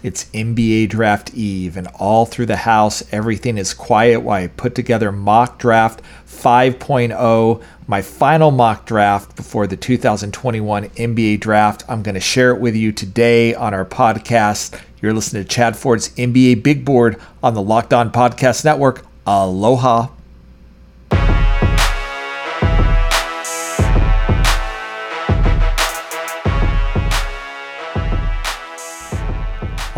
It's NBA Draft Eve, and all through the house, everything is quiet while I put together mock draft 5.0, my final mock draft before the 2021 NBA Draft. I'm going to share it with you today on our podcast. You're listening to Chad Ford's NBA Big Board on the Locked On Podcast Network. Aloha.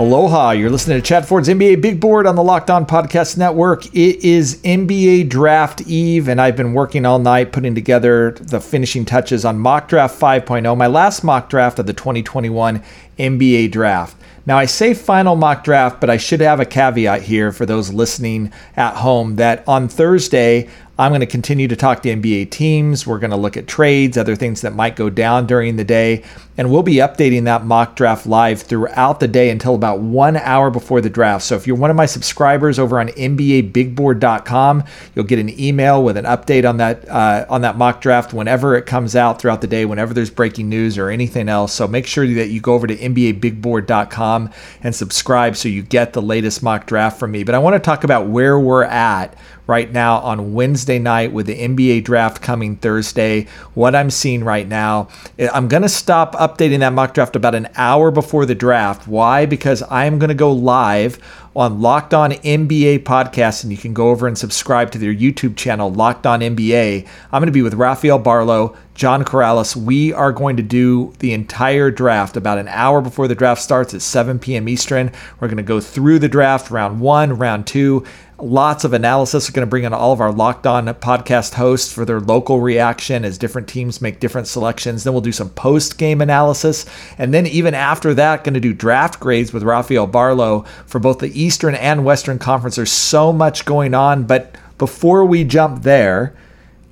Aloha, you're listening to Chad Ford's NBA Big Board on the Locked On Podcast Network. It is NBA Draft Eve, and I've been working all night putting together the finishing touches on Mock Draft 5.0, my last mock draft of the 2021 NBA Draft. Now, I say final mock draft, but I should have a caveat here for those listening at home that on Thursday, I'm going to continue to talk to NBA teams. We're going to look at trades, other things that might go down during the day. And we'll be updating that mock draft live throughout the day until about one hour before the draft. So if you're one of my subscribers over on NBABigBoard.com, you'll get an email with an update on that uh, on that mock draft whenever it comes out throughout the day, whenever there's breaking news or anything else. So make sure that you go over to NBABigBoard.com and subscribe so you get the latest mock draft from me. But I want to talk about where we're at right now on Wednesday night with the NBA draft coming Thursday. What I'm seeing right now, eh, I'm going to stop updating that mock draft about an hour before the draft. Why? Because I'm going to go live on Locked On NBA podcast, and you can go over and subscribe to their YouTube channel, Locked On NBA. I'm going to be with Rafael Barlowe, John Karalis. We are going to do the entire draft about an hour before the draft starts at 7 p.m. Eastern. We're going to go through the draft, round one, round two lots of analysis. We're going to bring in all of our locked on podcast hosts for their local reaction as different teams make different selections. Then we'll do some post game analysis. And then, even after that, going to do draft grades with Rafael Barlowe for both the Eastern and Western Conference. There's so much going on. But before we jump there,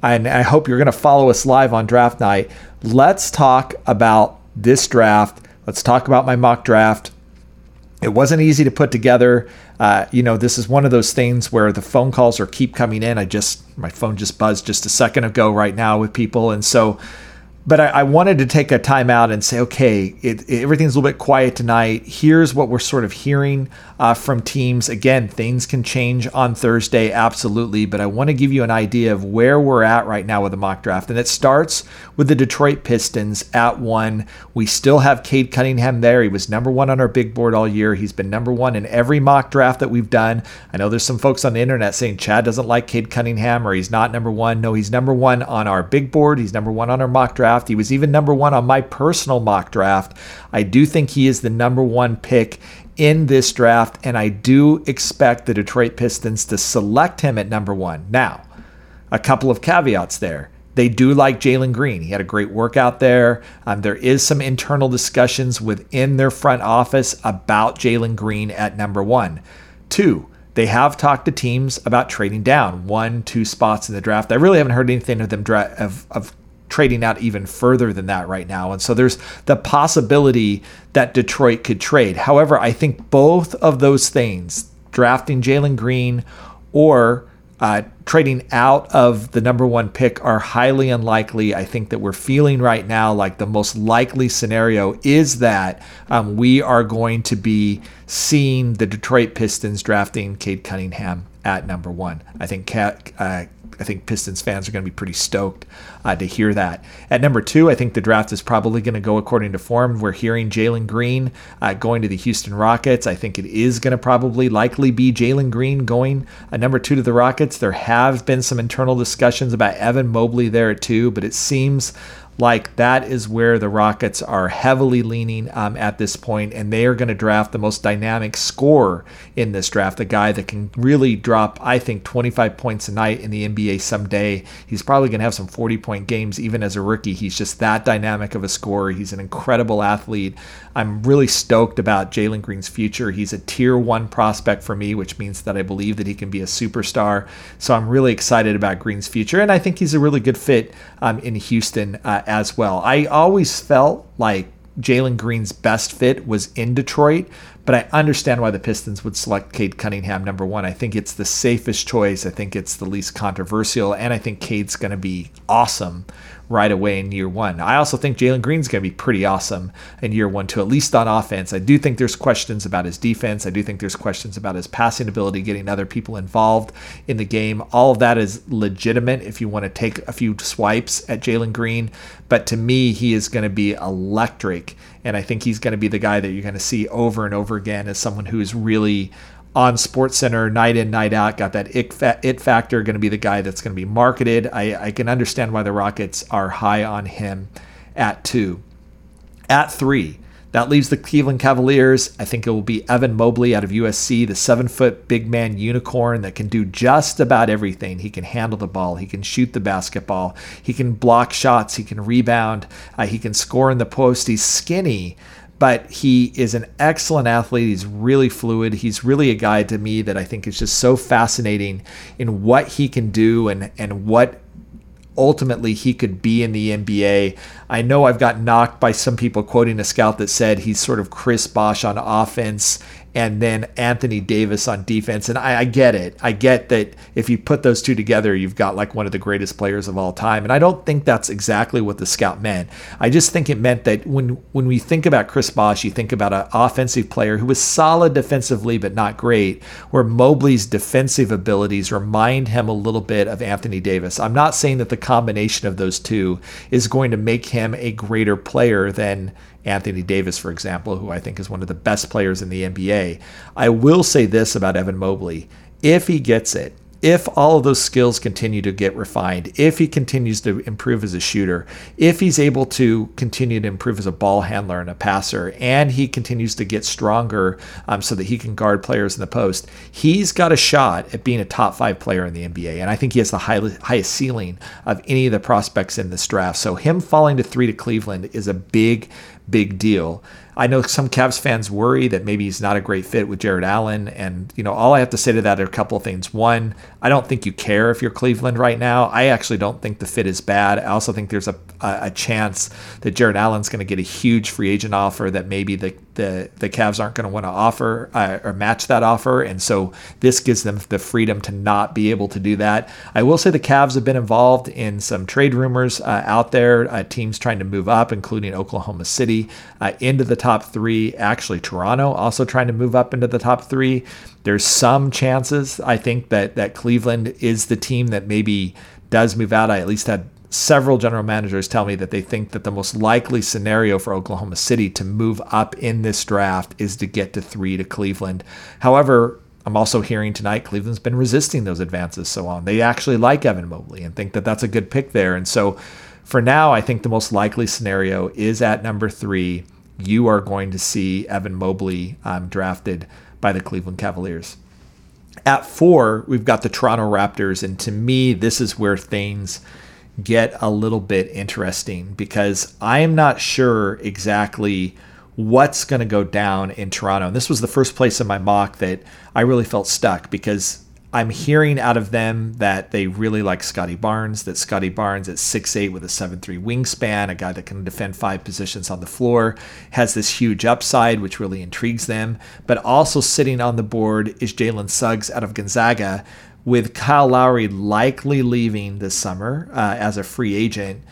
and I hope you're going to follow us live on draft night, let's talk about this draft. Let's talk about my mock draft. It wasn't easy to put together. Uh, you know, this is one of those things where the phone calls are keep coming in. I just my phone just buzzed just a second ago right now with people, and so but I, I, wanted to take a time out and say, okay, it, it, everything's a little bit quiet tonight. Here's what we're sort of hearing uh, from teams. Again, things can change on Thursday, absolutely, but I want to give you an idea of where we're at right now with the mock draft. And it starts with the Detroit Pistons at one. We still have Cade Cunningham there. He was number one on our big board all year. He's been number one in every mock draft that we've done. I know there's some folks on the internet saying Chad doesn't like Cade Cunningham or he's not number one. No, he's number one on our big board. He's number one on our mock draft draft. He was even number one on my personal mock draft. I do think he is the number one pick in this draft, and I do expect the Detroit Pistons to select him at number one. Now, a couple of caveats there. They do like Jalen Green. He had a great workout there. Um, there is some internal discussions within their front office about Jalen Green at number one. Two, they have talked to teams about trading down one, two spots in the draft. I really haven't heard anything of them dra- of, of trading out even further than that right now. And so there's the possibility that Detroit could trade. However, I think both of those things, drafting Jalen Green or uh, trading out of the number one pick are highly unlikely. I think that we're feeling right now like the most likely scenario is that um, we are going to be seeing the Detroit Pistons drafting Cade Cunningham at number one. I think uh, I think Pistons fans are going to be pretty stoked uh, to hear that. At number two, I think the draft is probably going to go according to form. We're hearing Jalen Green uh, going to the Houston Rockets. I think it is going to probably likely be Jalen Green going uh, number two to the Rockets. There have been some internal discussions about Evan Mobley there too, but it seems like that is where the Rockets are heavily leaning um, at this point, and they are going to draft the most dynamic scorer in this draft, the guy that can really drop, I think, 25 points a night in the NBA someday. He's probably going to have some 40 point games even as a rookie. He's just that dynamic of a scorer. He's an incredible athlete. I'm really stoked about Jalen Green's future. He's a tier one prospect for me, which means that I believe that he can be a superstar. So I'm really excited about Green's future, and I think he's a really good fit um, in Houston uh, as well. I always felt like Jalen Green's best fit was in Detroit, but I understand why the Pistons would select Cade Cunningham number one. I think it's the safest choice. I think it's the least controversial, and I think Cade's going to be awesome right away in year one. I also think Jalen Green's going to be pretty awesome in year one, too, at least on offense. I do think there's questions about his defense. I do think there's questions about his passing ability, getting other people involved in the game. All of that is legitimate if you want to take a few swipes at Jalen Green. But to me, he is going to be electric. And I think he's going to be the guy that you're going to see over and over again as someone who is really on Sports Center night in night out. Got that it, it factor. Going to be the guy that's going to be marketed. I, I can understand why the Rockets are high on him at two. At three, that leaves the Cleveland Cavaliers. I think it will be Evan Mobley out of USC, the seven foot big man unicorn that can do just about everything. He can handle the ball, he can shoot the basketball, he can block shots, he can rebound, uh, he can score in the post. He's skinny, but he is an excellent athlete. He's really fluid. He's really a guy to me that I think is just so fascinating in what he can do and and what ultimately he could be in the NBA. I know I've got knocked by some people quoting a scout that said he's sort of Chris Bosh on offense and then Anthony Davis on defense. And I, I, get it. I get that if you put those two together, you've got like one of the greatest players of all time. And I don't think that's exactly what the scout meant. I just think it meant that when when we think about Chris Bosh, you think about an offensive player who was solid defensively but not great, where Mobley's defensive abilities remind him a little bit of Anthony Davis. I'm not saying that the combination of those two is going to make him a greater player than Anthony Davis, for example, who I think is one of the best players in the NBA. I will say this about Evan Mobley if he gets it, if all of those skills continue to get refined, if he continues to improve as a shooter, if he's able to continue to improve as a ball handler and a passer, and he continues to get stronger um, so that he can guard players in the post, he's got a shot at being a top five player in the NBA. And I think he has the high, highest ceiling of any of the prospects in this draft. So him falling to three to Cleveland is a big, big deal. I know some Cavs fans worry that maybe he's not a great fit with Jarrett Allen. And, you know, all I have to say to that are a couple of things. One, I don't think you care if you're Cleveland right now. I actually don't think the fit is bad. I also think there's a, a, chance that Jarrett Allen's going to get a huge free agent offer that maybe the, the, the Cavs aren't going to want to offer uh, or match that offer. And so this gives them the freedom to not be able to do that. I will say the Cavs have been involved in some trade rumors uh, out there, uh, teams trying to move up, including Oklahoma City, uh, into the top three. Actually, Toronto also trying to move up into the top three. There's some chances, I think, that, that Cleveland is the team that maybe does move out. I at least had several general managers tell me that they think that the most likely scenario for Oklahoma City to move up in this draft is to get to three to Cleveland. However, I'm also hearing tonight Cleveland's been resisting those advances so on. They actually like Evan Mobley and think that that's a good pick there. And so for now, I think the most likely scenario is at number three. You are going to see Evan Mobley um, drafted by the Cleveland Cavaliers. At four, we've got the Toronto Raptors. And to me, this is where things get a little bit interesting because I am not sure exactly what's going to go down in Toronto. And this was the first place in my mock that I really felt stuck because I'm hearing out of them that they really like Scottie Barnes, that Scottie Barnes at 6'8 with a 7'3 wingspan, a guy that can defend five positions on the floor, has this huge upside, which really intrigues them. But also sitting on the board is Jalen Suggs out of Gonzaga, with Kyle Lowry likely leaving this summer uh, as a free agent,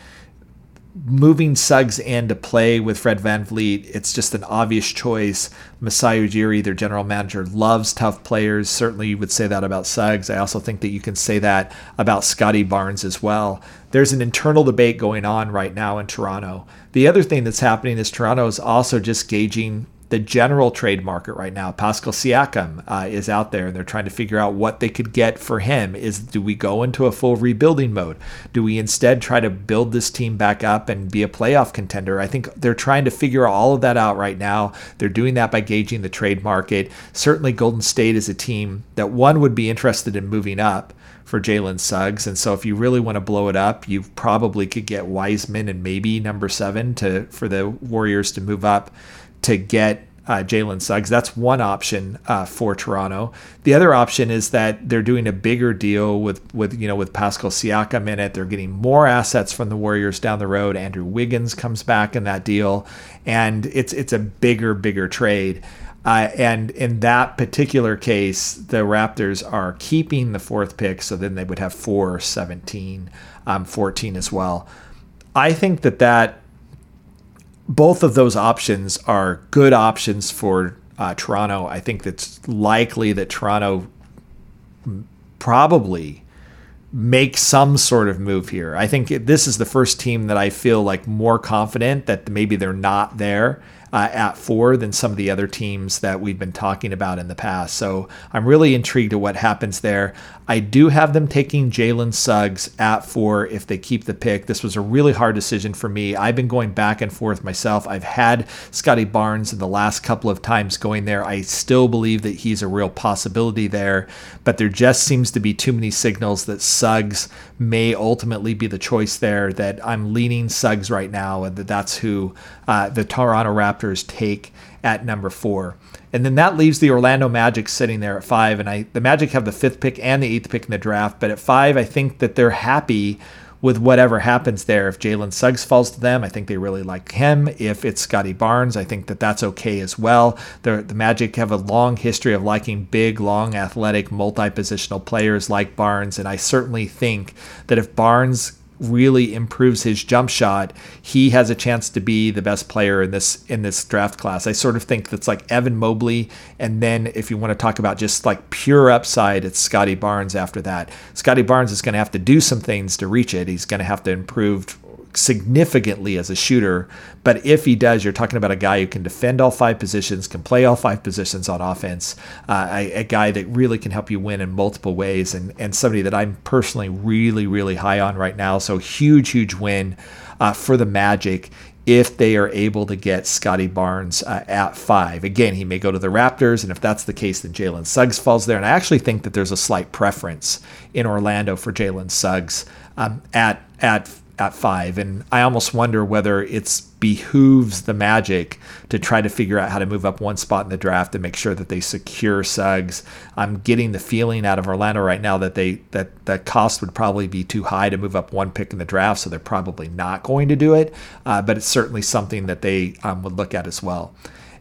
moving Suggs in to play with Fred VanVleet, it's just an obvious choice. Masai Ujiri, their general manager, loves tough players. Certainly, you would say that about Suggs. I also think that you can say that about Scotty Barnes as well. There's an internal debate going on right now in Toronto. The other thing that's happening is Toronto is also just gauging the general trade market right now. Pascal Siakam uh, is out there, and they're trying to figure out what they could get for him. Is do we go into a full rebuilding mode? Do we instead try to build this team back up and be a playoff contender? I think they're trying to figure all of that out right now. They're doing that by gauging the trade market. Certainly, Golden State is a team that one would be interested in moving up for Jalen Suggs. And so if you really want to blow it up, you probably could get Wiseman and maybe number seven to for the Warriors to move up to get uh, Jalen Suggs. That's one option uh, for Toronto. The other option is that they're doing a bigger deal with with you know with Pascal Siakam in it. They're getting more assets from the Warriors down the road. Andrew Wiggins comes back in that deal, and it's it's a bigger bigger trade. Uh, and in that particular case, the Raptors are keeping the fourth pick, so then they would have 4, 17, um, 14 as well. I think that that both of those options are good options for uh, Toronto. I think it's likely that Toronto probably make some sort of move here. I think this is the first team that I feel like more confident that maybe they're not there uh, at four than some of the other teams that we've been talking about in the past. So I'm really intrigued to what happens there. I do have them taking Jalen Suggs at four if they keep the pick. This was a really hard decision for me. I've been going back and forth myself. I've had Scottie Barnes in the last couple of times going there. I still believe that he's a real possibility there, but there just seems to be too many signals that Suggs may ultimately be the choice there. That I'm leaning Suggs right now, and that that's who uh, the Toronto Raptors take at number four. And then that leaves the Orlando Magic sitting there at five. And I the Magic have the fifth pick and the eighth pick in the draft. But at five, I think that they're happy with whatever happens there. If Jalen Suggs falls to them, I think they really like him. If it's Scottie Barnes, I think that that's okay as well. the the Magic have a long history of liking big, long, athletic, multi positional players like Barnes. And I certainly think that if Barnes really improves his jump shot, he has a chance to be the best player in this in this draft class. I sort of think that's like Evan Mobley, and then if you want to talk about just like pure upside, it's Scottie Barnes after that. Scottie Barnes is going to have to do some things to reach it. He's going to have to improve significantly as a shooter. But if he does, you're talking about a guy who can defend all five positions, can play all five positions on offense, uh, a, a, guy that really can help you win in multiple ways, and, and somebody that I'm personally really, really high on right now. So huge, huge win uh, for the Magic if they are able to get Scottie Barnes uh, at five. Again, he may go to the Raptors, and if that's the case, then Jalen Suggs falls there. And I actually think that there's a slight preference in Orlando for Jalen Suggs um, at at at five. And I almost wonder whether it's behooves the Magic to try to figure out how to move up one spot in the draft and make sure that they secure Suggs. I'm getting the feeling out of Orlando right now that they that that cost would probably be too high to move up one pick in the draft, so they're probably not going to do it. Uh, but it's certainly something that they um, would look at as well.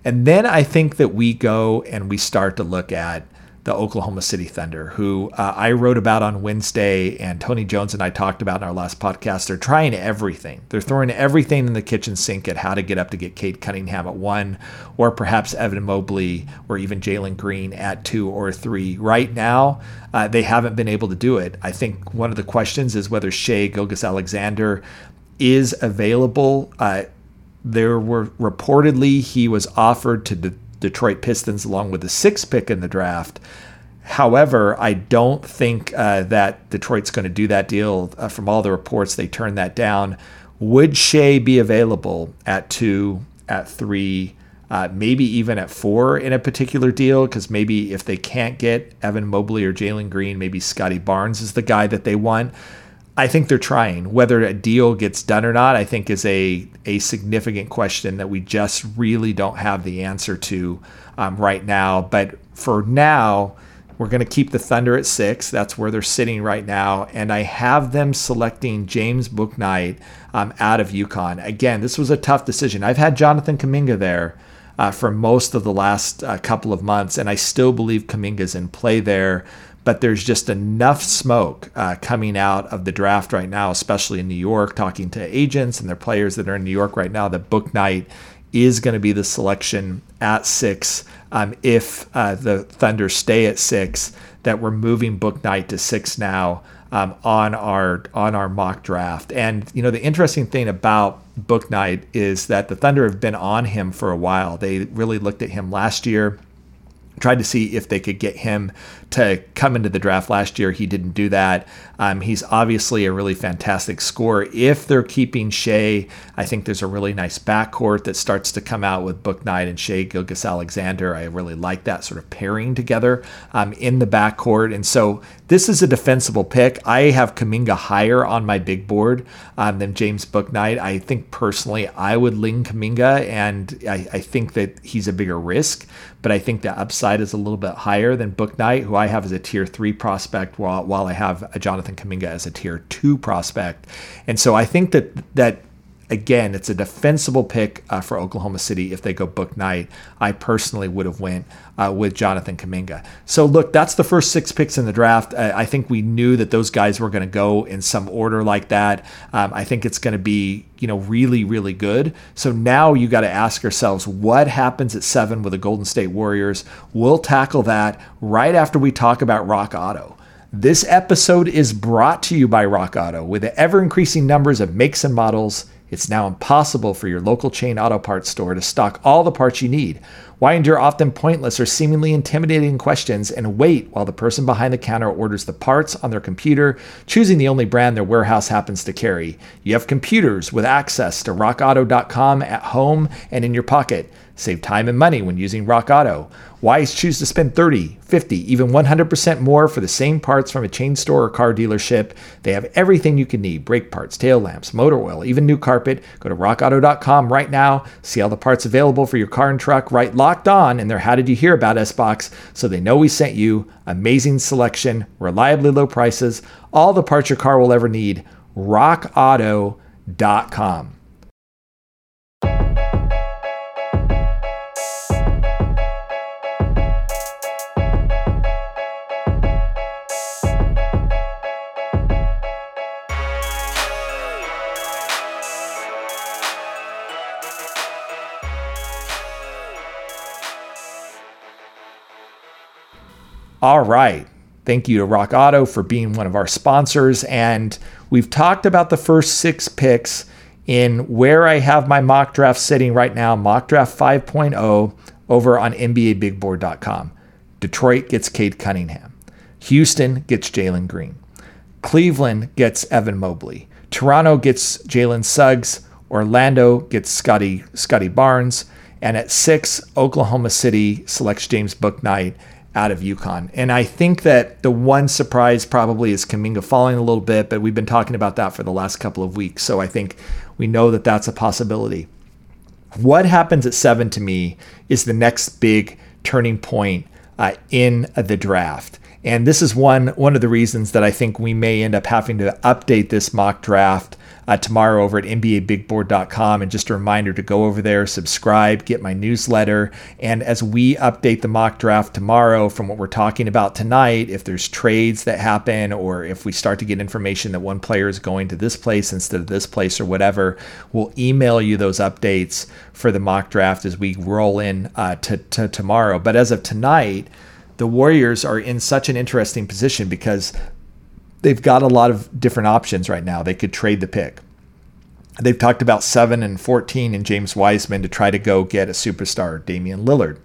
And then I think that we go and we start to look at the Oklahoma City Thunder, who uh, I wrote about on Wednesday, and Tony Jones and I talked about in our last podcast. They're trying everything. They're throwing everything in the kitchen sink at how to get up to get Cade Cunningham at one, or perhaps Evan Mobley, or even Jalen Green at two or three. Right now, uh, they haven't been able to do it. I think one of the questions is whether Shai Gilgeous-Alexander is available. Uh, there were reportedly he was offered to the Detroit Pistons along with the sixth pick in the draft. However, I don't think uh, that Detroit's going to do that deal. Uh, from all the reports, they turned that down. Would Shai be available at two, at three, uh, maybe even at four in a particular deal? Because maybe if they can't get Evan Mobley or Jalen Green, maybe Scottie Barnes is the guy that they want. I think they're trying. Whether a deal gets done or not, I think is a a significant question that we just really don't have the answer to um, right now. But for now, we're going to keep the Thunder at six. That's where they're sitting right now, and I have them selecting James Bouknight um, out of UConn. Again, this was a tough decision. I've had Jonathan Kuminga there. Uh, for most of the last uh, couple of months, and I still believe Kuminga's in play there but there's just enough smoke uh, coming out of the draft right now, especially in New York, talking to agents and their players that are in New York right now, that Bouknight is going to be the selection at six. Um, if uh, the Thunder stay at six, that we're moving Bouknight to six now um, on our on our mock draft. And you know the interesting thing about Bouknight is that the Thunder have been on him for a while. They really looked at him last year tried to see if they could get him to come into the draft last year. He didn't do that. Um, he's obviously a really fantastic scorer. If they're keeping Shai, I think there's a really nice backcourt that starts to come out with Bouknight and Shai Gilgeous-Alexander. I really like that sort of pairing together um, in the backcourt. And so this is a defensible pick. I have Kuminga higher on my big board um, than James Bouknight. I think personally I would lean Kuminga, and I, I think that he's a bigger risk but I think the upside is a little bit higher than Bouknight, who I have as a tier three prospect, while while I have a Jonathan Kuminga as a tier two prospect. And so I think that that again, it's a defensible pick uh, for Oklahoma City if they go Bouknight. I personally would have went uh, with Jonathan Kuminga. So look, that's the first six picks in the draft. I, I think we knew that those guys were going to go in some order like that. Um, I think it's going to be you know really really good. So now you got to ask yourselves what happens at seven with the Golden State Warriors. We'll tackle that right after we talk about Rock Auto. This episode is brought to you by Rock Auto. With the ever increasing numbers of makes and models, it's now impossible for your local chain auto parts store to stock all the parts you need. Why endure often pointless or seemingly intimidating questions and wait while the person behind the counter orders the parts on their computer, choosing the only brand their warehouse happens to carry? You have computers with access to rockauto.com at home and in your pocket. Save time and money when using Rock Auto. Why choose to spend 30, 50, even 100% more for the same parts from a chain store or car dealership? They have everything you can need brake parts, tail lamps, motor oil, even new carpet. Go to rockauto.com right now. See all the parts available for your car and truck right locked on in their How Did You Hear About Us box so they know we sent you. Amazing selection, reliably low prices, all the parts your car will ever need. RockAuto.com. All right. Thank you to Rock Auto for being one of our sponsors. And we've talked about the first six picks in where I have my mock draft sitting right now, mock draft 5.0 over on NBABigBoard.com. Detroit gets Cade Cunningham. Houston gets Jalen Green. Cleveland gets Evan Mobley. Toronto gets Jalen Suggs. Orlando gets Scottie Scottie Barnes. And at six, Oklahoma City selects James Bouknight out of UConn. And I think that the one surprise probably is Kuminga falling a little bit, but we've been talking about that for the last couple of weeks. So I think we know that that's a possibility. What happens at seven to me is the next big turning point uh, in the draft. And this is one one of the reasons that I think we may end up having to update this mock draft uh, tomorrow over at NBABigBoard.com. And just a reminder to go over there, subscribe, get my newsletter. And as we update the mock draft tomorrow from what we're talking about tonight, if there's trades that happen or if we start to get information that one player is going to this place instead of this place or whatever, we'll email you those updates for the mock draft as we roll in uh, to, to tomorrow. But as of tonight, the Warriors are in such an interesting position because they've got a lot of different options right now. They could trade the pick. They've talked about 7 and 14 and James Wiseman to try to go get a superstar, Damian Lillard.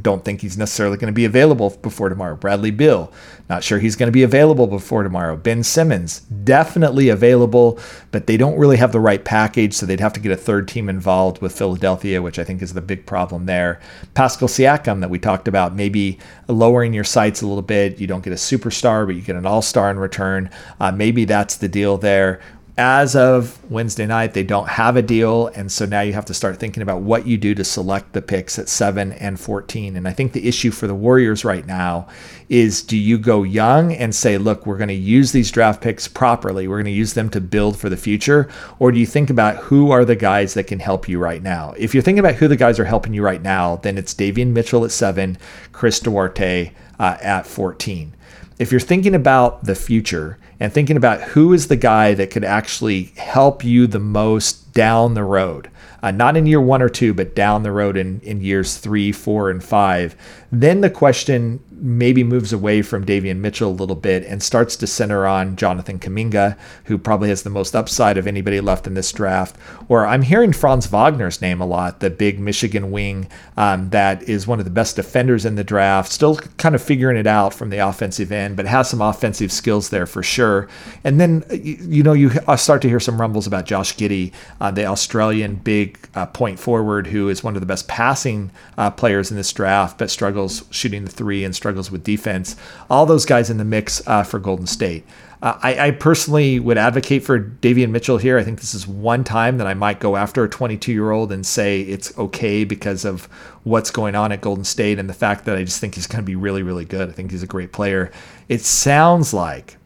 Don't think he's necessarily going to be available before tomorrow. Bradley Beal, not sure he's going to be available before tomorrow. Ben Simmons, definitely available, but they don't really have the right package, so they'd have to get a third team involved with Philadelphia, which I think is the big problem there. Pascal Siakam, that we talked about, maybe lowering your sights a little bit. You don't get a superstar, but you get an all star in return. Uh, maybe that's the deal there as of Wednesday night, they don't have a deal. And so now you have to start thinking about what you do to select the picks at 7 and 14. And I think the issue for the Warriors right now is do you go young and say, look, we're going to use these draft picks properly? We're going to use them to build for the future? Or do you think about who are the guys that can help you right now? If you're thinking about who the guys are helping you right now, then it's Davion Mitchell at 7, Chris Duarte uh, at 14. If you're thinking about the future, and thinking about who is the guy that could actually help you the most down the road uh, not in year one or two, but down the road in, in years three, four, and five, then the question maybe moves away from Davion Mitchell a little bit and starts to center on Jonathan Kuminga, who probably has the most upside of anybody left in this draft. Or I'm hearing Franz Wagner's name a lot, the big Michigan wing um, that is one of the best defenders in the draft, still kind of figuring it out from the offensive end, but has some offensive skills there for sure. And then, you know, you start to hear some rumbles about Josh Giddey, uh, the Australian big uh, point forward who is one of the best passing uh, players in this draft, but struggles shooting the three and struggles with defense. All those guys in the mix uh, for Golden State. Uh, I, I, personally would advocate for Davion Mitchell here. I think this is one time that I might go after a 22 year old and say it's okay because of what's going on at Golden State and the fact that I just think he's going to be really, really good. I think he's a great player. It sounds like,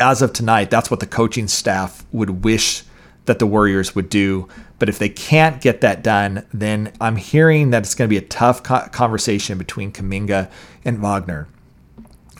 as of tonight, that's what the coaching staff would wish that the Warriors would do. But if they can't get that done, then I'm hearing that it's going to be a tough conversation between Kuminga and Wagner.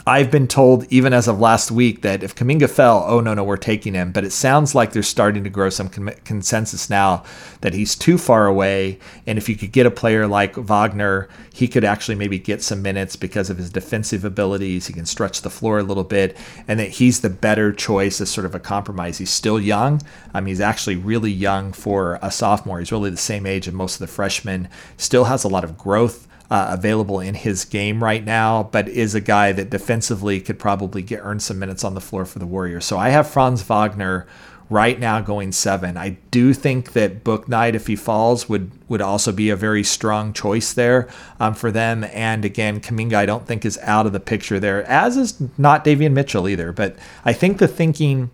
I've been told, even as of last week, that if Kuminga fell, oh no, no, we're taking him. But it sounds like there's starting to grow some con- consensus now that he's too far away. And if you could get a player like Wagner, he could actually maybe get some minutes because of his defensive abilities. He can stretch the floor a little bit, and that he's the better choice as sort of a compromise. He's still young. I mean, he's actually really young for a sophomore. He's really the same age as most of the freshmen. Still has a lot of growth uh, available in his game right now, but is a guy that defensively could probably get earn some minutes on the floor for the Warriors. So I have Franz Wagner right now going seven. I do think that Bouknight, if he falls, would would also be a very strong choice there um, for them. And again, Kuminga, I don't think is out of the picture there, as is not Davion Mitchell either. But I think the thinking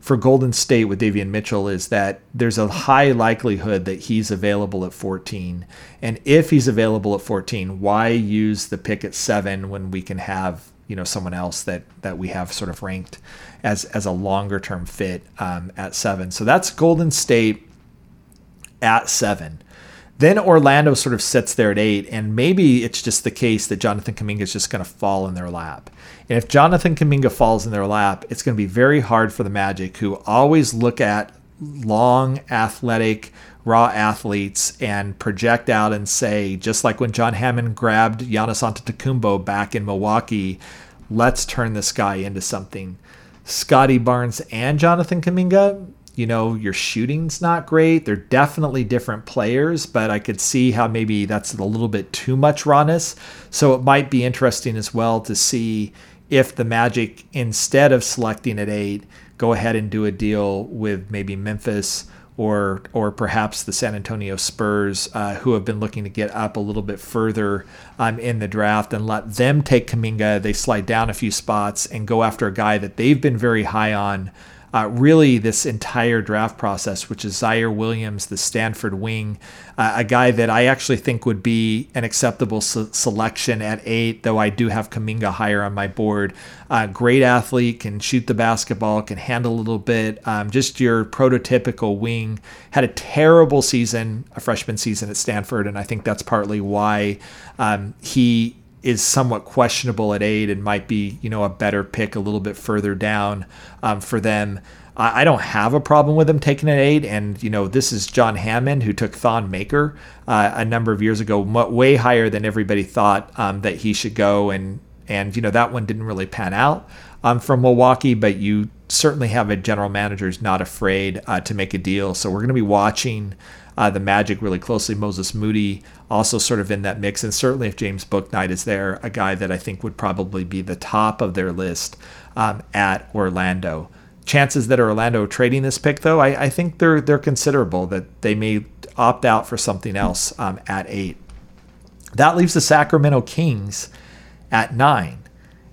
for Golden State with Davion Mitchell is that there's a high likelihood that he's available at 14. And if he's available at 14, why use the pick at seven when we can have you know someone else that that we have sort of ranked as as a longer term fit um, at seven. So that's Golden State at seven. Then Orlando sort of sits there at eight, and maybe it's just the case that Jonathan Kuminga is just going to fall in their lap. And if Jonathan Kuminga falls in their lap, it's going to be very hard for the Magic, who always look at long, athletic, raw athletes and project out and say, just like when John Hammond grabbed Giannis Antetokounmpo back in Milwaukee, let's turn this guy into something. Scottie Barnes and Jonathan Kuminga, you know, your shooting's not great. They're definitely different players, but I could see how maybe that's a little bit too much rawness. So it might be interesting as well to see if the Magic, instead of selecting at eight, go ahead and do a deal with maybe Memphis or or perhaps the San Antonio Spurs, uh, who have been looking to get up a little bit further um, in the draft, and let them take Kuminga. They slide down a few spots and go after a guy that they've been very high on uh, really this entire draft process, which is Ziaire Williams, the Stanford wing, uh, a guy that I actually think would be an acceptable se- selection at eight, though I do have Kuminga higher on my board. Uh, great athlete, can shoot the basketball, can handle a little bit. Um, just your prototypical wing. Had a terrible season, a freshman season at Stanford, and I think that's partly why um, he is somewhat questionable at eight and might be, you know, a better pick a little bit further down um, for them. I, I don't have a problem with them taking an eight. And, you know, this is John Hammond who took Thon Maker uh, a number of years ago, way higher than everybody thought um, that he should go. And, and, you know, that one didn't really pan out um, from Milwaukee, but you certainly have a general manager who's not afraid uh, to make a deal. So we're going to be watching uh, the Magic really closely. Moses Moody also sort of in that mix, and certainly if James Bouknight is there, a guy that I think would probably be the top of their list um, at Orlando. Chances that Orlando trading this pick, though, I, I, think they're they're considerable. That they may opt out for something else um, at eight. That leaves the Sacramento Kings at nine.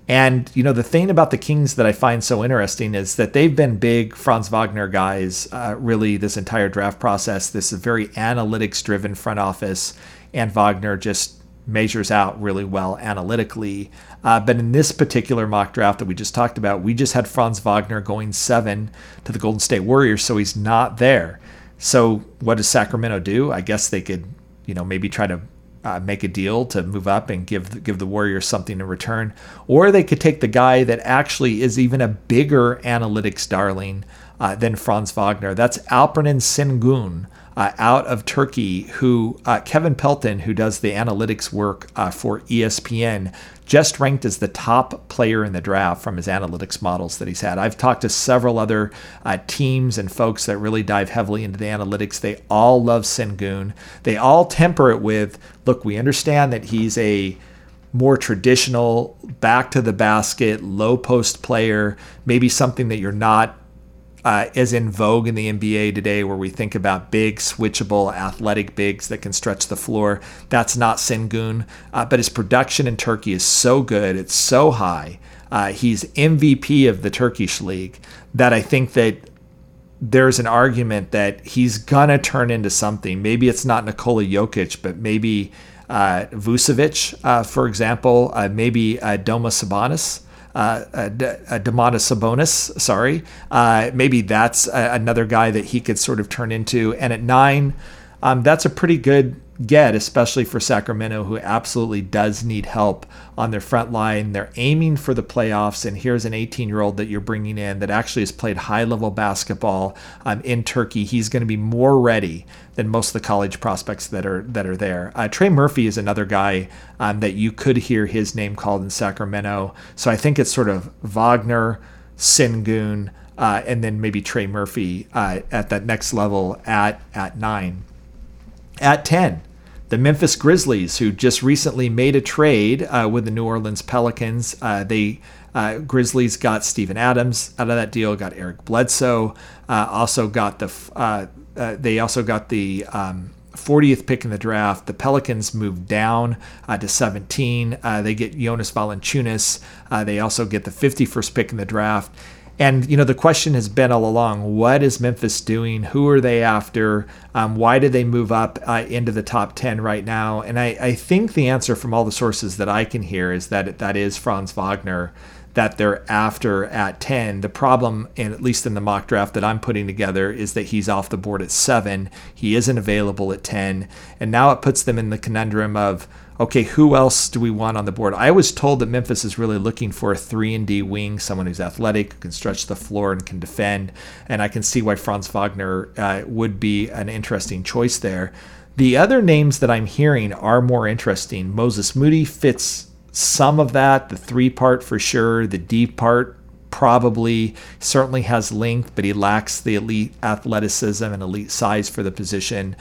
And you know the thing about the Kings that I find so interesting is that they've been big Franz Wagner guys uh, really this entire draft process. This is very analytics driven front office, and Wagner just measures out really well analytically. Uh, but in this particular mock draft that we just talked about, we just had Franz Wagner going seven to the Golden State Warriors, so he's not there. So what does Sacramento do? I guess they could, you know, maybe try to uh, make a deal to move up and give give the Warriors something in return, or they could take the guy that actually is even a bigger analytics darling uh, than Franz Wagner. That's Alperen Sengun. Uh, out of Turkey, who uh, Kevin Pelton, who does the analytics work uh, for ESPN, just ranked as the top player in the draft from his analytics models that he's had. I've talked to several other uh, teams and folks that really dive heavily into the analytics. They all love Sengun. They all temper it with, look, we understand that he's a more traditional back to the basket, low post player, maybe something that you're not uh, is in vogue in the NBA today, where we think about big, switchable, athletic bigs that can stretch the floor. That's not Sengun, uh, but his production in Turkey is so good, it's so high. Uh, he's MVP of the Turkish league that I think that there's an argument that he's gonna turn into something. Maybe it's not Nikola Jokic, but maybe uh, Vucevic, uh, for example, uh, maybe uh, Domas Sabonis uh, uh, Domantas Sabonis. Sorry, uh, maybe that's another guy that he could sort of turn into. And at nine, um, that's a pretty good get, especially for Sacramento, who absolutely does need help on their front line. They're aiming for the playoffs, and here's an 18 year old that you're bringing in that actually has played high level basketball um, in Turkey. He's going to be more ready than most of the college prospects that are that are there. Uh, Trey Murphy is another guy um, that you could hear his name called in Sacramento. So I think it's sort of Wagner, Sengun. Uh, and then maybe Trey Murphy uh, at that next level at at nine. At 10, the Memphis Grizzlies, who just recently made a trade uh, with the New Orleans Pelicans. Uh, they uh, Grizzlies got Steven Adams out of that deal, got Eric Bledsoe, uh, also got the uh, uh, they also got the um, 40th pick in the draft. The Pelicans moved down uh, to 17. Uh, they get Jonas Valanciunas. Uh, they also get the 51st pick in the draft. And you know the question has been all along: What is Memphis doing? Who are they after? Um, why did they move up uh, into the top ten right now? And I, I, think the answer from all the sources that I can hear is that that is Franz Wagner that they're after at 10. The problem, and at least in the mock draft that I'm putting together, is that he's off the board at 7. He isn't available at 10. And now it puts them in the conundrum of okay, who else do we want on the board? I was told that Memphis is really looking for a three and D wing, someone who's athletic, who can stretch the floor and can defend, and I can see why Franz Wagner uh, would be an interesting choice there. The other names that I'm hearing are more interesting. Moses Moody fits some of that, the three part for sure, the D part probably certainly has length, but he lacks the elite athleticism and elite size for the position.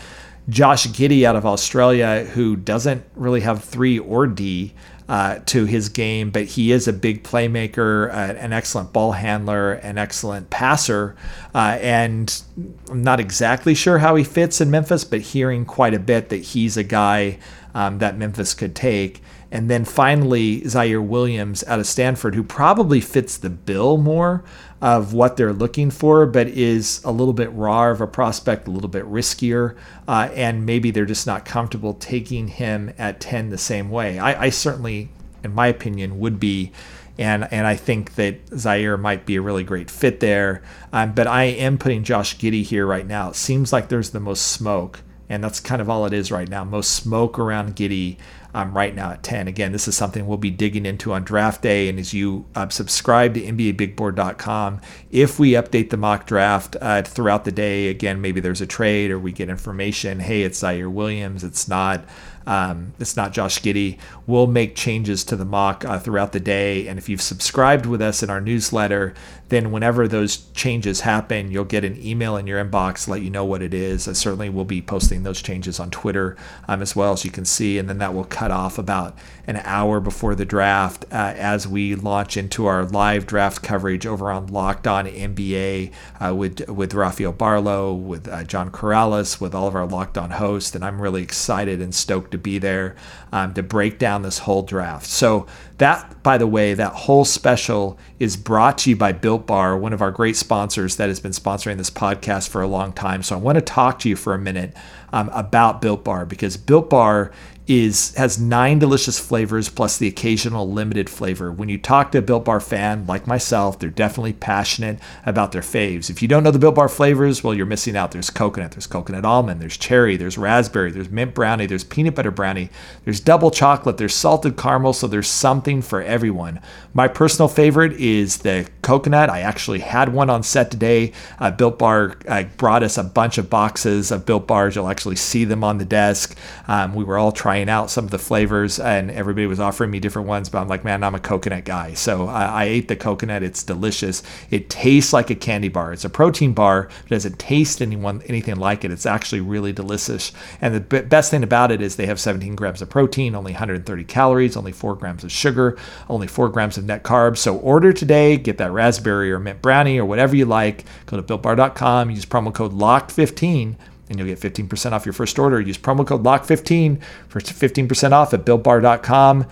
Josh Giddey out of Australia, who doesn't really have three or D uh, to his game, but he is a big playmaker, uh, an excellent ball handler, an excellent passer. Uh, and I'm not exactly sure how he fits in Memphis, but hearing quite a bit that he's a guy um, that Memphis could take. And then finally, Ziaire Williams out of Stanford, who probably fits the bill more of what they're looking for, but is a little bit raw of a prospect, a little bit riskier, uh, and maybe they're just not comfortable taking him at 10 the same way. I, I certainly, in my opinion, would be. And, and I think that Ziaire might be a really great fit there. Um, but I am putting Josh Giddey here right now. It seems like there's the most smoke, and that's kind of all it is right now. Most smoke around Giddey um, right now at 10. Again, this is something we'll be digging into on draft day. And as you uh, subscribe to NBABigBoard.com, if we update the mock draft uh, throughout the day, again, maybe there's a trade or we get information. Hey, it's Ziaire Williams. It's not. Um, it's not Josh Giddey. We'll make changes to the mock uh, throughout the day. And if you've subscribed with us in our newsletter, then whenever those changes happen, you'll get an email in your inbox let you know what it is. I certainly will be posting those changes on Twitter um, as well as you can see, and then that will cut off about an hour before the draft uh, as we launch into our live draft coverage over on Locked On NBA uh, with with Rafael Barlowe, with uh, John Karalis, with all of our Locked On hosts, and I'm really excited and stoked to be there um, to break down this whole draft. So that, by the way, that whole special is brought to you by Built Bar, one of our great sponsors that has been sponsoring this podcast for a long time. So I want to talk to you for a minute um, about Built Bar because Built Bar is has nine delicious flavors plus the occasional limited flavor. When you talk to a Built Bar fan like myself, they're definitely passionate about their faves. If you don't know the Built Bar flavors, well, you're missing out. There's coconut, there's coconut almond, there's cherry, there's raspberry, there's mint brownie, there's peanut butter brownie, there's double chocolate, there's salted caramel, so there's something for everyone. My personal favorite is the coconut. I actually had one on set today. Uh, Built Bar uh, brought us a bunch of boxes of Built Bars. You'll actually see them on the desk. Um, we were all trying trying out some of the flavors, and everybody was offering me different ones. But I'm like, man, I'm a coconut guy, so I, I ate the coconut. It's delicious. It tastes like a candy bar. It's a protein bar, it doesn't taste anyone anything like it. It's actually really delicious. And the b- best thing about it is they have 17 grams of protein, only 130 calories, only four grams of sugar, only four grams of net carbs. So order today, get that raspberry or mint brownie or whatever you like. Go to builtbar.com, use promo code LOCKED15 and you'll get 15% off your first order. Use promo code LOCK15 for 15% off at builtbar.com.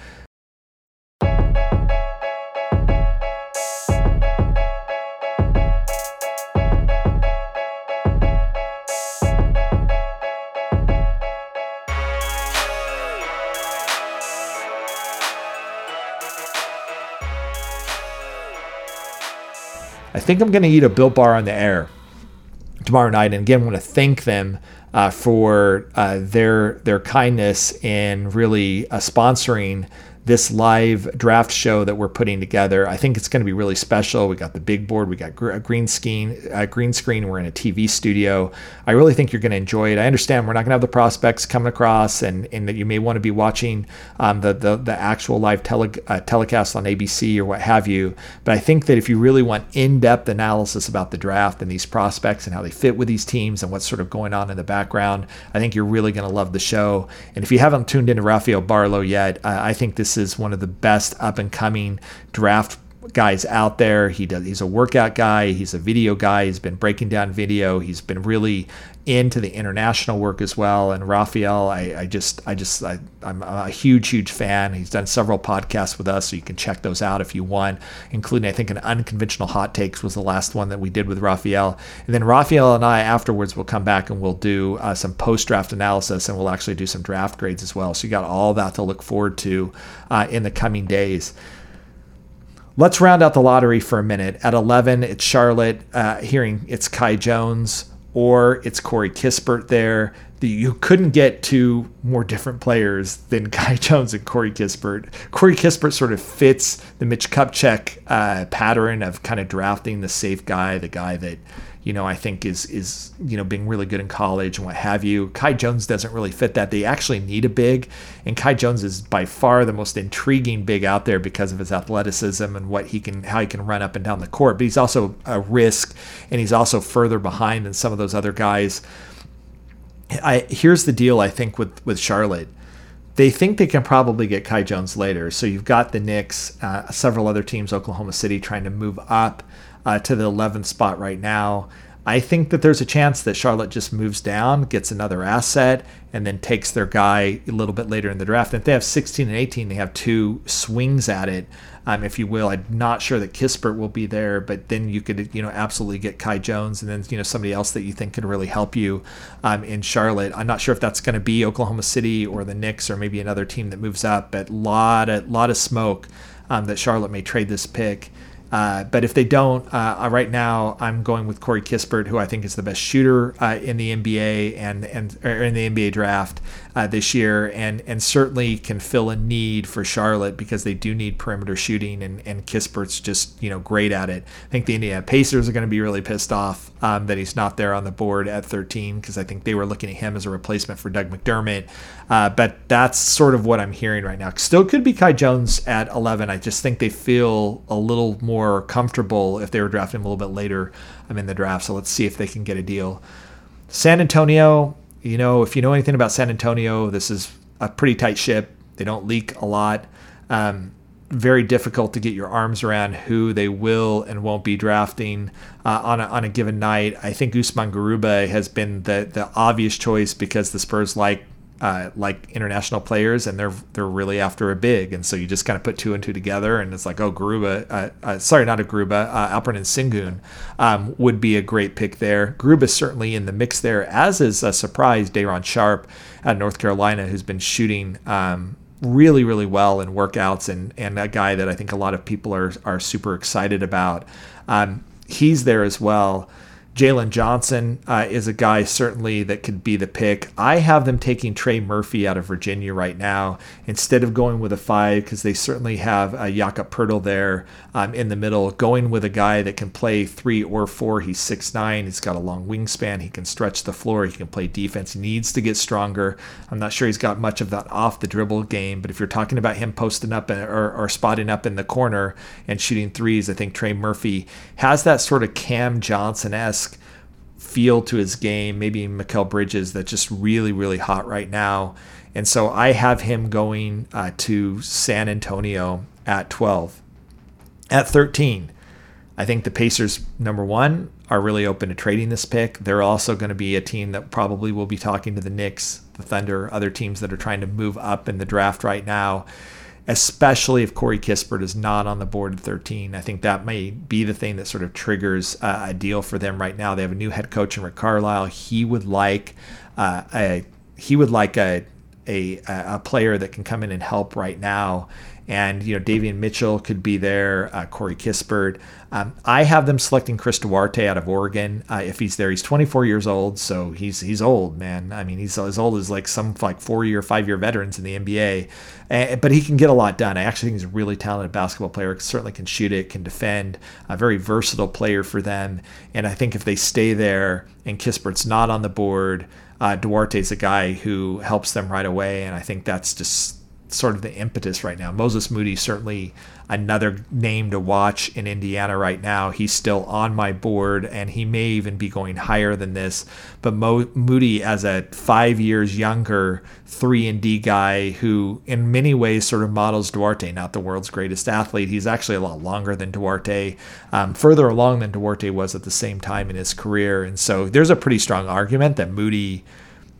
I think I'm going to eat a Built Bar on the air tomorrow night. And again, I want to thank them uh, for uh, their their kindness in really uh, sponsoring this live draft show that we're putting together. I think it's going to be really special. We got the big board, we got a green screen, green screen. We're in a TV studio. I really think you're going to enjoy it. I understand we're not going to have the prospects coming across, and, and that you may want to be watching um, the, the the actual live tele, uh, telecast on ABC or what have you. But I think that if you really want in-depth analysis about the draft and these prospects and how they fit with these teams and what's sort of going on in the background, I think you're really going to love the show. And if you haven't tuned into Rafael Barlowe yet, uh, I think this is one of the best up and coming draft guys out there. He does. He's a workout guy. He's a video guy. He's been breaking down video. He's been really into the international work as well. And Rafael, I, I just, I just, I, am a huge, huge fan. He's done several podcasts with us, so you can check those out if you want, including I think an unconventional hot takes was the last one that we did with Rafael. And then Rafael and I afterwards will come back and we'll do uh, some post draft analysis and we'll actually do some draft grades as well. So you got all that to look forward to uh, in the coming days. Let's round out the lottery for a minute. At 11, it's Charlotte. Uh, hearing it's Kai Jones or it's Corey Kispert there. You couldn't get two more different players than Kai Jones and Corey Kispert. Corey Kispert sort of fits the Mitch Kupchak uh, pattern of kind of drafting the safe guy, the guy that you know, I think is is you know being really good in college and what have you. Kai Jones doesn't really fit that. They actually need a big, and Kai Jones is by far the most intriguing big out there because of his athleticism and what he can how he can run up and down the court. But he's also a risk, and he's also further behind than some of those other guys. I here's the deal. I think with with Charlotte they think they can probably get Kai Jones later. So you've got the Knicks, uh, several other teams, Oklahoma City, trying to move up uh, to the 11th spot right now. I think that there's a chance that Charlotte just moves down, gets another asset, and then takes their guy a little bit later in the draft. And if they have 16 and 18, they have two swings at it, um, if you will. I'm not sure that Kispert will be there, but then you could, you know, absolutely get Kai Jones and then, you know, somebody else that you think can really help you um, in Charlotte. I'm not sure if that's going to be Oklahoma City or the Knicks or maybe another team that moves up, but lot of, lot of smoke um, that Charlotte may trade this pick. Uh, but if they don't, uh, uh, right now I'm going with Corey Kispert, who I think is the best shooter uh, in the NBA and and in the NBA draft uh, this year, and and certainly can fill a need for Charlotte because they do need perimeter shooting, and and Kispert's just you know great at it. I think the Indiana Pacers are going to be really pissed off um, that he's not there on the board at 13 because I think they were looking at him as a replacement for Doug McDermott. Uh, but that's sort of what I'm hearing right now. Still could be Kai Jones at 11. I just think they feel a little more comfortable if they were drafting him a little bit later I'm in the draft. So let's see if they can get a deal. San Antonio, you know, if you know anything about San Antonio, this is a pretty tight ship. They don't leak a lot. Um, very difficult to get your arms around who they will and won't be drafting uh, on, a, on a given night. I think Usman Garuba has been the, the obvious choice because the Spurs like uh, like international players, and they're they're really after a big, and so you just kind of put two and two together, and it's like, oh, Garuba, uh, uh, sorry, not a Garuba, uh, and Sengun um, would be a great pick there. Garuba's certainly in the mix there, as is a surprise Day'Ron Sharpe at North Carolina, who's been shooting. Um, really, really well in workouts, and and a guy that I think a lot of people are are super excited about. Um, he's there as well. Jalen Johnson uh, is a guy certainly that could be the pick. I have them taking Trey Murphy out of Virginia right now instead of going with a five because they certainly have uh, Jakob Poeltl there um, in the middle. Going with a guy that can play three or four. He's six nine. He's got a long wingspan. He can stretch the floor. He can play defense. He needs to get stronger. I'm not sure he's got much of that off the dribble game, but if you're talking about him posting up or, or spotting up in the corner and shooting threes, I think Trey Murphy has that sort of Cam Johnson esque feel to his game, maybe Mikal Bridges that's just really, really hot right now. And so I have him going uh, to San Antonio at 12. At 13, I think the Pacers, number one, are really open to trading this pick. They're also going to be a team that probably will be talking to the Knicks, the Thunder, other teams that are trying to move up in the draft right now especially if Corey Kispert is not on the board at 13. I think that may be the thing that sort of triggers uh, a deal for them right now. They have a new head coach in Rick Carlisle. He would like uh, a he would like a a a player that can come in and help right now. And you know, Davion Mitchell could be there, uh, Corey Kispert. Um, I have them selecting Chris Duarte out of Oregon uh, if he's there. He's 24 years old, so he's he's old, man. I mean, he's as old as like some like four year, five year veterans in the NBA. But he can get a lot done. I actually think he's a really talented basketball player. Certainly can shoot it, can defend. A very versatile player for them. And I think if they stay there and Kispert's not on the board, uh, Duarte's a guy who helps them right away. And I think that's just sort of the impetus right now. Moses Moody certainly another name to watch in Indiana right now. He's still on my board, and he may even be going higher than this. But Mo- Moody, as a five years younger three and D guy, who in many ways sort of models Duarte, not the world's greatest athlete. He's actually a lot longer than Duarte, um, further along than Duarte was at the same time in his career, and so there's a pretty strong argument that Moody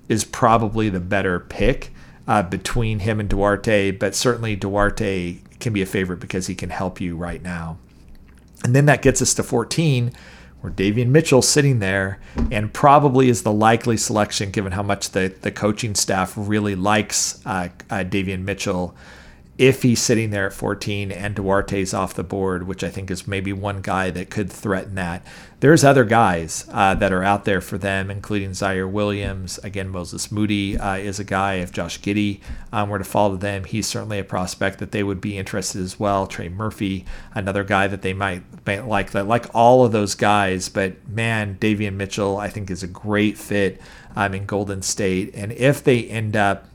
is probably the better pick uh, between him and Duarte, but certainly Duarte can be a favorite because he can help you right now. And then that gets us to 14, where Davion Mitchell sitting there and probably is the likely selection given how much the, the coaching staff really likes uh, uh, Davion Mitchell if he's sitting there at 14 and Duarte's off the board, which I think is maybe one guy that could threaten that. There's other guys uh, that are out there for them, including Ziaire Williams. Again, Moses Moody uh, is a guy. If Josh Giddey um, were to fall to them, he's certainly a prospect that they would be interested as well. Trey Murphy, another guy that they might, might like. That like all of those guys, but man, Davion Mitchell, I think is a great fit um, in Golden State. And if they end up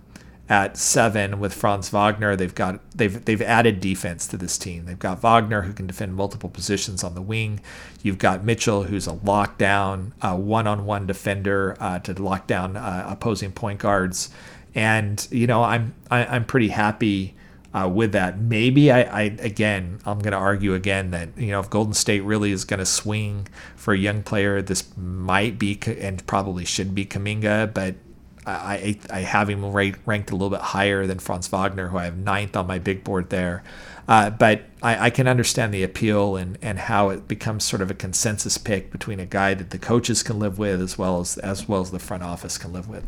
at seven with Franz Wagner. They've got they've they've added defense to this team. They've got Wagner who can defend multiple positions on the wing. You've got Mitchell who's a lockdown one-on-one defender uh, to lock down uh, opposing point guards. And you know I'm I, am i am pretty happy. Uh, with that, maybe I, I again, I'm going to argue again that you know if Golden State really is going to swing for a young player, this might be and probably should be Kuminga, but I, I have him ranked a little bit higher than Franz Wagner, who I have ninth on my big board there. Uh, but I, I, can understand the appeal and, and how it becomes sort of a consensus pick between a guy that the coaches can live with as well as as well as the front office can live with.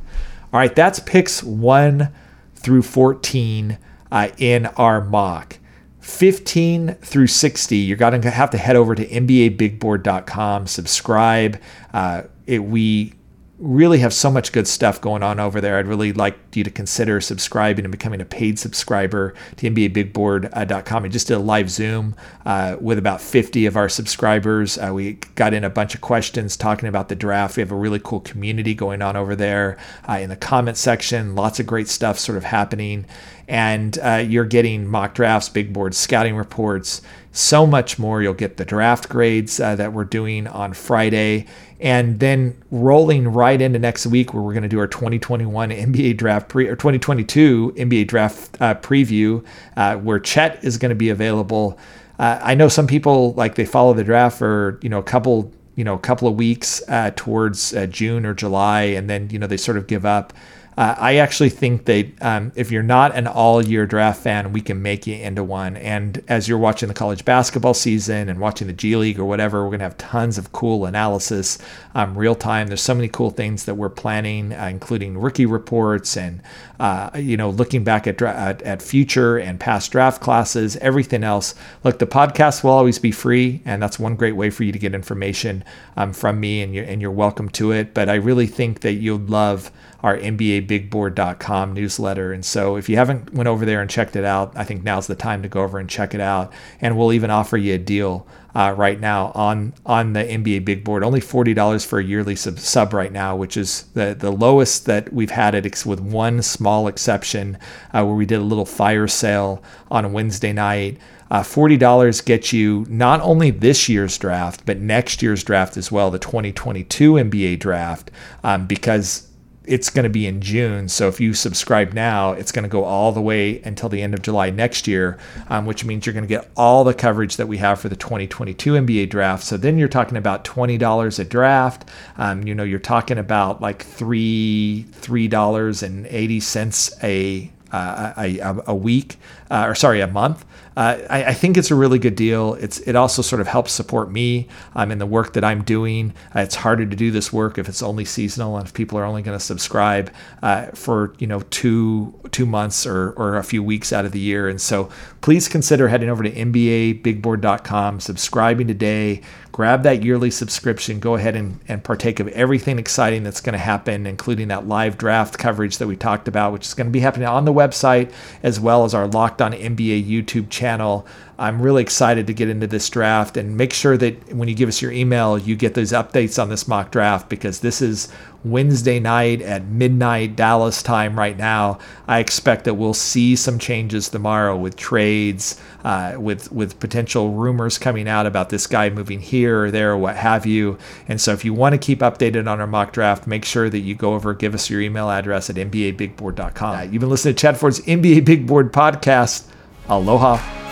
All right, that's picks one through 14 uh, in our mock. 15 through 60, you're going to have to head over to NBABigBoard.com, subscribe. Uh, it, we really have so much good stuff going on over there. I'd really like you to consider subscribing and becoming a paid subscriber to NBABigBoard.com. I just did a live Zoom uh, with about 50 of our subscribers. Uh, we got in a bunch of questions talking about the draft. We have a really cool community going on over there uh, in the comment section. Lots of great stuff sort of happening. And uh, you're getting mock drafts, big board scouting reports, so much more. You'll get the draft grades uh, that we're doing on Friday and then rolling right into next week where we're going to do our 2021 NBA draft pre or 2022 NBA draft uh, preview uh, where Chet is going to be available. Uh, I know some people like they follow the draft for you know a couple you know a couple of weeks uh, towards uh, June or July and then you know they sort of give up. Uh, I actually think that um, if you're not an all year draft fan, we can make you into one. And as you're watching the college basketball season and watching the G League or whatever, we're going to have tons of cool analysis um, real time. There's so many cool things that we're planning, uh, including rookie reports and, uh, you know, looking back at, dra- at, future and past draft classes, everything else. Look, the podcast will always be free, and that's one great way for you to get information um, from me, and you're, and you're welcome to it. But I really think that you'll love our NBABigBoard.com newsletter. And so if you haven't went over there and checked it out, I think now's the time to go over and check it out. And we'll even offer you a deal uh, right now on on the NBA Big Board. Only forty dollars for a yearly sub, sub right now, which is the the lowest that we've had it, with one small exception uh, where we did a little fire sale on Wednesday night. Uh, $40 gets you not only this year's draft, but next year's draft as well, the 2022 NBA draft, um, because it's going to be in June. So if you subscribe now, it's going to go all the way until the end of July next year, um, which means you're going to get all the coverage that we have for the 2022 NBA draft. So then you're talking about $20 a draft. Um, you know, you're talking about like three three dollars and eighty cents a uh, a, a, week, uh, or sorry, a month. Uh, I, I, think it's a really good deal. It's it also sort of helps support me um, in the work that I'm doing. Uh, it's harder to do this work if it's only seasonal and if people are only going to subscribe uh, for you know two two months or or a few weeks out of the year. And so please consider heading over to NBABigBoard.com, subscribing today, grab that yearly subscription, go ahead and, and partake of everything exciting that's going to happen, including that live draft coverage that we talked about, which is going to be happening on the website as well as our Locked On NBA YouTube channel. I'm really excited to get into this draft and make sure that when you give us your email, you get those updates on this mock draft because this is Wednesday night at midnight Dallas time right now. I expect that we'll see some changes tomorrow with trades, uh, with with potential rumors coming out about this guy moving here or there or what have you. And so if you want to keep updated on our mock draft, make sure that you go over, give us your email address at NBABigBoard.com. You've been listening to Chad Ford's NBA Big Board podcast. Aloha.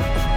Bye.